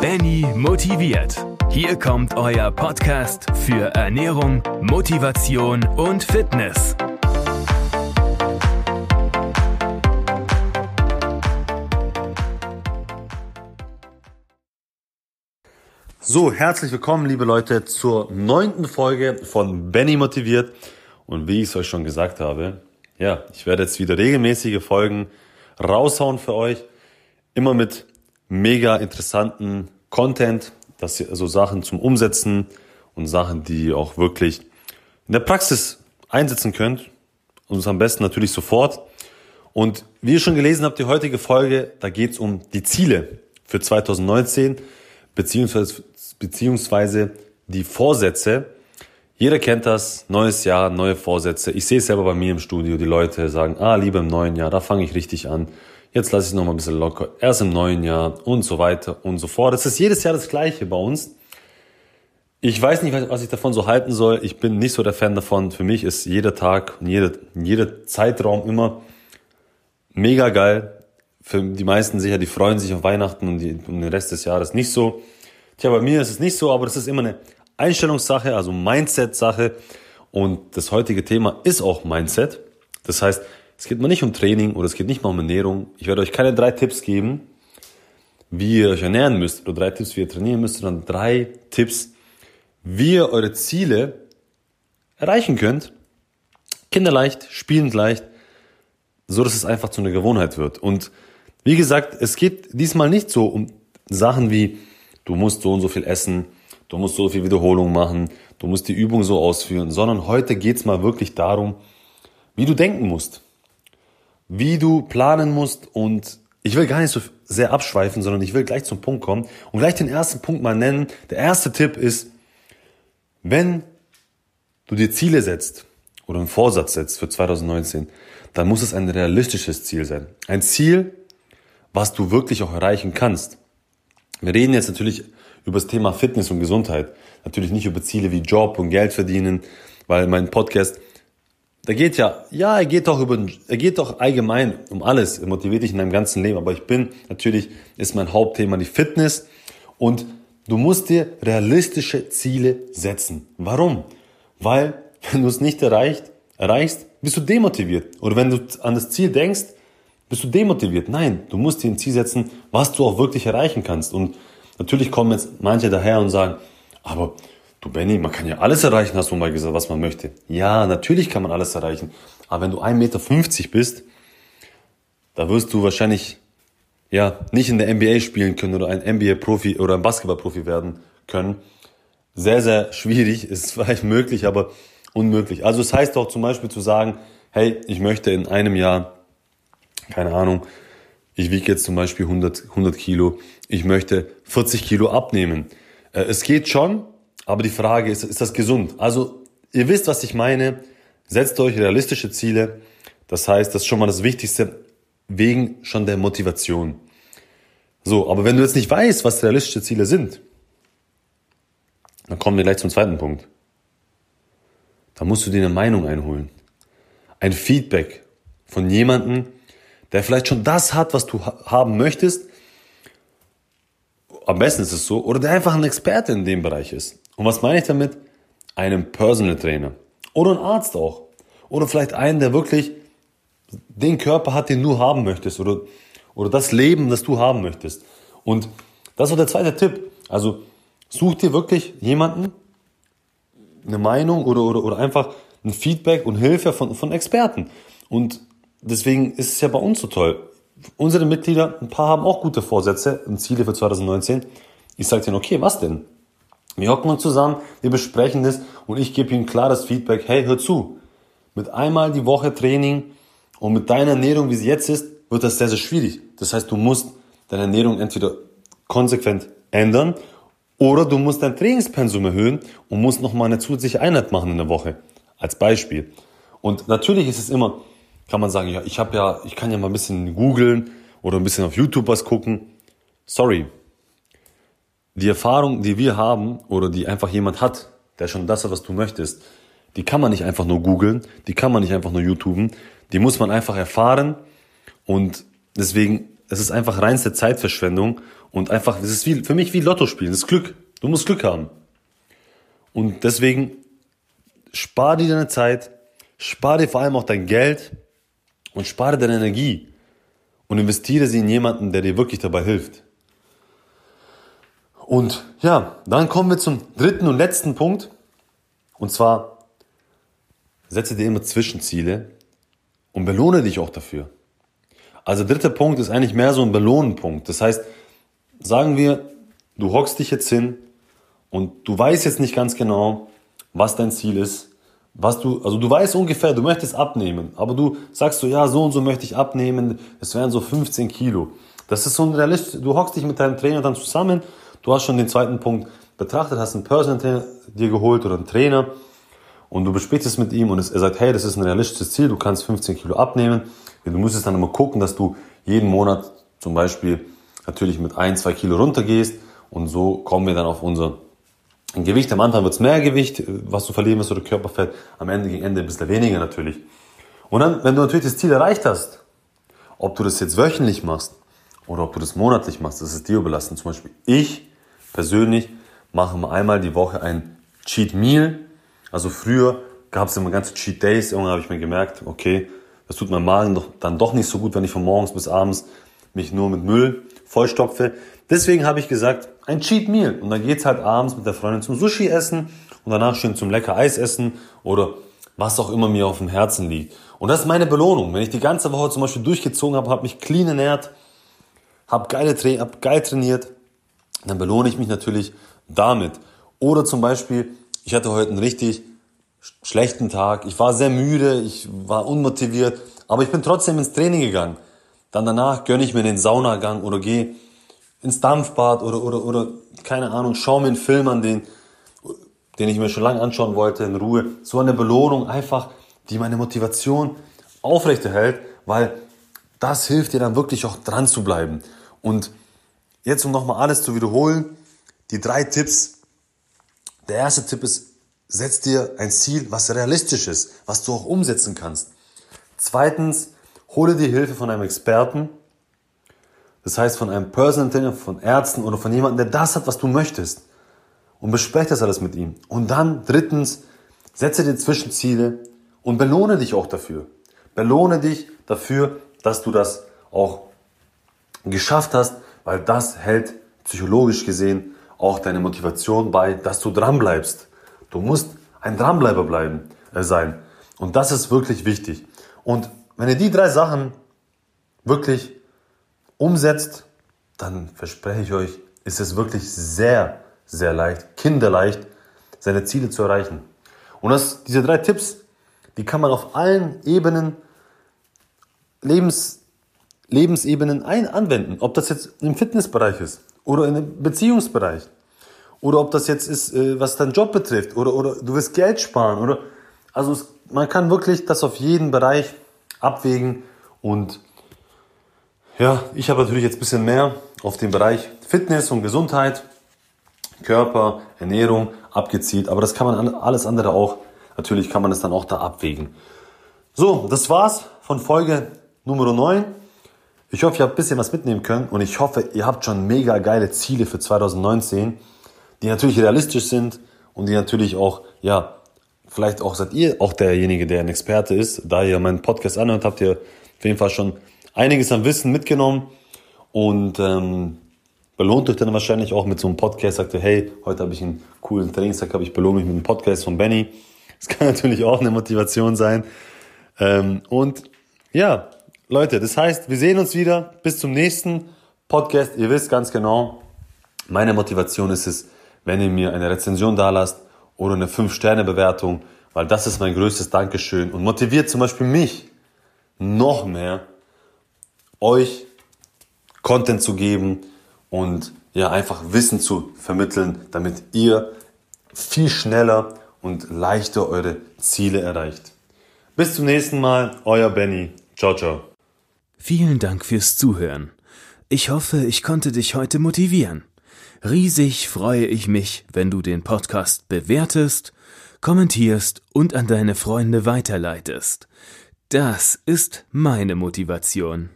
Benny motiviert. Hier kommt euer Podcast für Ernährung, Motivation und Fitness. So, herzlich willkommen, liebe Leute, zur neunten Folge von Benny motiviert. Und wie ich es euch schon gesagt habe, ja, ich werde jetzt wieder regelmäßige Folgen raushauen für euch. Immer mit mega interessanten Content, dass ihr also Sachen zum Umsetzen und Sachen, die ihr auch wirklich in der Praxis einsetzen könnt. Und am besten natürlich sofort. Und wie ihr schon gelesen habt, die heutige Folge, da geht es um die Ziele für 2019, beziehungsweise, beziehungsweise die Vorsätze. Jeder kennt das, neues Jahr, neue Vorsätze. Ich sehe es selber bei mir im Studio, die Leute sagen, ah, lieber im neuen Jahr, da fange ich richtig an jetzt lasse ich es nochmal ein bisschen locker, erst im neuen Jahr und so weiter und so fort. Es ist jedes Jahr das Gleiche bei uns. Ich weiß nicht, was ich davon so halten soll. Ich bin nicht so der Fan davon. Für mich ist jeder Tag und jeder, jeder Zeitraum immer mega geil. Für die meisten sicher, die freuen sich auf Weihnachten und, die, und den Rest des Jahres nicht so. Tja, bei mir ist es nicht so, aber das ist immer eine Einstellungssache, also Mindset-Sache. Und das heutige Thema ist auch Mindset. Das heißt, es geht mal nicht um Training oder es geht nicht mal um Ernährung. Ich werde euch keine drei Tipps geben, wie ihr euch ernähren müsst oder drei Tipps, wie ihr trainieren müsst, sondern drei Tipps, wie ihr eure Ziele erreichen könnt. Kinderleicht, spielend leicht, so dass es einfach zu einer Gewohnheit wird. Und wie gesagt, es geht diesmal nicht so um Sachen wie, du musst so und so viel essen, du musst so viel Wiederholung machen, du musst die Übung so ausführen, sondern heute geht's mal wirklich darum, wie du denken musst wie du planen musst und ich will gar nicht so sehr abschweifen, sondern ich will gleich zum Punkt kommen und gleich den ersten Punkt mal nennen. Der erste Tipp ist, wenn du dir Ziele setzt oder einen Vorsatz setzt für 2019, dann muss es ein realistisches Ziel sein. Ein Ziel, was du wirklich auch erreichen kannst. Wir reden jetzt natürlich über das Thema Fitness und Gesundheit. Natürlich nicht über Ziele wie Job und Geld verdienen, weil mein Podcast da geht ja, ja, er geht doch über, er geht doch allgemein um alles. Er motiviert dich in deinem ganzen Leben. Aber ich bin, natürlich ist mein Hauptthema die Fitness. Und du musst dir realistische Ziele setzen. Warum? Weil, wenn du es nicht erreicht, erreichst, bist du demotiviert. Oder wenn du an das Ziel denkst, bist du demotiviert. Nein, du musst dir ein Ziel setzen, was du auch wirklich erreichen kannst. Und natürlich kommen jetzt manche daher und sagen, aber Du Benny, man kann ja alles erreichen, hast du mal gesagt, was man möchte. Ja, natürlich kann man alles erreichen. Aber wenn du 1,50 Meter bist, da wirst du wahrscheinlich ja nicht in der NBA spielen können oder ein NBA-Profi oder ein Basketball-Profi werden können. Sehr, sehr schwierig, ist vielleicht möglich, aber unmöglich. Also es heißt doch zum Beispiel zu sagen, hey, ich möchte in einem Jahr, keine Ahnung, ich wiege jetzt zum Beispiel 100, 100 Kilo, ich möchte 40 Kilo abnehmen. Äh, es geht schon, aber die Frage ist, ist das gesund? Also, ihr wisst, was ich meine. Setzt euch realistische Ziele. Das heißt, das ist schon mal das Wichtigste wegen schon der Motivation. So, aber wenn du jetzt nicht weißt, was realistische Ziele sind, dann kommen wir gleich zum zweiten Punkt. Da musst du dir eine Meinung einholen. Ein Feedback von jemandem, der vielleicht schon das hat, was du haben möchtest. Am besten ist es so. Oder der einfach ein Experte in dem Bereich ist. Und was meine ich damit? Einen Personal Trainer. Oder einen Arzt auch. Oder vielleicht einen, der wirklich den Körper hat, den du haben möchtest. Oder, oder das Leben, das du haben möchtest. Und das auch der zweite Tipp. Also such dir wirklich jemanden, eine Meinung oder, oder, oder einfach ein Feedback und Hilfe von, von Experten. Und deswegen ist es ja bei uns so toll. Unsere Mitglieder, ein paar haben auch gute Vorsätze und Ziele für 2019. Ich sage denen, okay, was denn? Wir hocken uns zusammen, wir besprechen das und ich gebe ihnen klares Feedback. Hey, hör zu. Mit einmal die Woche Training und mit deiner Ernährung, wie sie jetzt ist, wird das sehr, sehr schwierig. Das heißt, du musst deine Ernährung entweder konsequent ändern oder du musst dein Trainingspensum erhöhen und musst nochmal eine zusätzliche Einheit machen in der Woche. Als Beispiel. Und natürlich ist es immer, kann man sagen, ja, ich habe ja, ich kann ja mal ein bisschen googeln oder ein bisschen auf YouTube was gucken. Sorry, die Erfahrung, die wir haben oder die einfach jemand hat, der schon das hat, was du möchtest, die kann man nicht einfach nur googeln, die kann man nicht einfach nur YouTuben, die muss man einfach erfahren und deswegen es ist einfach reinste Zeitverschwendung und einfach, es ist wie, für mich wie Lotto spielen, es ist Glück. Du musst Glück haben. Und deswegen spar dir deine Zeit, spar dir vor allem auch dein Geld und spare deine Energie und investiere sie in jemanden, der dir wirklich dabei hilft. Und ja, dann kommen wir zum dritten und letzten Punkt. Und zwar setze dir immer Zwischenziele und belohne dich auch dafür. Also dritter Punkt ist eigentlich mehr so ein Belohnenpunkt. Das heißt, sagen wir, du hockst dich jetzt hin und du weißt jetzt nicht ganz genau, was dein Ziel ist, was du, also du weißt ungefähr, du möchtest abnehmen, aber du sagst so, ja, so und so möchte ich abnehmen, es wären so 15 Kilo. Das ist so ein Realist, du hockst dich mit deinem Trainer dann zusammen, du hast schon den zweiten Punkt betrachtet, hast einen Personal Trainer dir geholt oder einen Trainer und du besprichst es mit ihm und er sagt, hey, das ist ein realistisches Ziel, du kannst 15 Kilo abnehmen. Du musst dann immer gucken, dass du jeden Monat zum Beispiel natürlich mit ein, zwei Kilo runtergehst und so kommen wir dann auf unser Gewicht. Am Anfang wird es mehr Gewicht, was du verlieren wirst oder Körperfett, am Ende gegen Ende ein bisschen weniger natürlich. Und dann, wenn du natürlich das Ziel erreicht hast, ob du das jetzt wöchentlich machst oder ob du das monatlich machst, das ist dir überlassen. Zum Beispiel ich persönlich mache mal einmal die Woche ein Cheat Meal also früher gab es immer ganze Cheat Days. Irgendwann habe ich mir gemerkt, okay, das tut meinem Magen doch, dann doch nicht so gut, wenn ich von morgens bis abends mich nur mit Müll vollstopfe. Deswegen habe ich gesagt, ein Cheat Meal. Und dann geht's halt abends mit der Freundin zum Sushi essen und danach schön zum lecker Eis essen oder was auch immer mir auf dem Herzen liegt. Und das ist meine Belohnung. Wenn ich die ganze Woche zum Beispiel durchgezogen habe, habe mich clean ernährt, habe geile Tra hab geil trainiert, dann belohne ich mich natürlich damit. Oder zum Beispiel, ich hatte heute einen richtig schlechten Tag. Ich war sehr müde, ich war unmotiviert, aber ich bin trotzdem ins Training gegangen. Dann danach gönne ich mir den Saunagang oder gehe ins Dampfbad oder, oder, oder, keine Ahnung, schaue mir einen Film an, den, den ich mir schon lange anschauen wollte, in Ruhe. So eine Belohnung einfach, die meine Motivation aufrechterhält, weil das hilft dir dann wirklich auch dran zu bleiben. Und jetzt, um nochmal alles zu wiederholen, die drei Tipps, der erste Tipp ist, setz dir ein Ziel, was realistisch ist, was du auch umsetzen kannst. Zweitens, hole dir Hilfe von einem Experten. Das heißt von einem Personal Trainer, von Ärzten oder von jemandem, der das hat, was du möchtest. Und bespreche das alles mit ihm. Und dann drittens, setze dir Zwischenziele und belohne dich auch dafür. Belohne dich dafür, dass du das auch geschafft hast, weil das hält psychologisch gesehen auch deine Motivation bei, dass du dran bleibst. Du musst ein Dranbleiber bleiben, äh, sein. Und das ist wirklich wichtig. Und wenn ihr die drei Sachen wirklich umsetzt, dann verspreche ich euch, ist es wirklich sehr, sehr leicht, kinderleicht, seine Ziele zu erreichen. Und das, diese drei Tipps, die kann man auf allen Ebenen, Lebens, Lebensebenen ein anwenden. Ob das jetzt im Fitnessbereich ist, oder einem Beziehungsbereich. Oder ob das jetzt ist, äh, was deinen Job betrifft. Oder, oder du willst Geld sparen. Oder, also es, man kann wirklich das auf jeden Bereich abwägen. Und ja, ich habe natürlich jetzt ein bisschen mehr auf den Bereich Fitness und Gesundheit, Körper, Ernährung abgezielt. Aber das kann man alles andere auch, natürlich kann man es dann auch da abwägen. So, das war's von Folge Nummer 9. Ich hoffe, ihr habt ein bisschen was mitnehmen können und ich hoffe, ihr habt schon mega geile Ziele für 2019, die natürlich realistisch sind und die natürlich auch, ja, vielleicht auch seid ihr auch derjenige, der ein Experte ist. Da ihr meinen Podcast anhört, habt ihr auf jeden Fall schon einiges an Wissen mitgenommen und ähm, belohnt euch dann wahrscheinlich auch mit so einem Podcast. Sagt ihr, hey, heute habe ich einen coolen Trainingstag, habe ich belohnt mich mit einem Podcast von Benny. Das kann natürlich auch eine Motivation sein. Ähm, und ja, Leute, das heißt, wir sehen uns wieder. Bis zum nächsten Podcast. Ihr wisst ganz genau, meine Motivation ist es, wenn ihr mir eine Rezension da lasst oder eine 5-Sterne-Bewertung, weil das ist mein größtes Dankeschön und motiviert zum Beispiel mich noch mehr, euch Content zu geben und ja, einfach Wissen zu vermitteln, damit ihr viel schneller und leichter eure Ziele erreicht. Bis zum nächsten Mal, euer Benny. Ciao, ciao. Vielen Dank fürs Zuhören. Ich hoffe, ich konnte dich heute motivieren. Riesig freue ich mich, wenn du den Podcast bewertest, kommentierst und an deine Freunde weiterleitest. Das ist meine Motivation.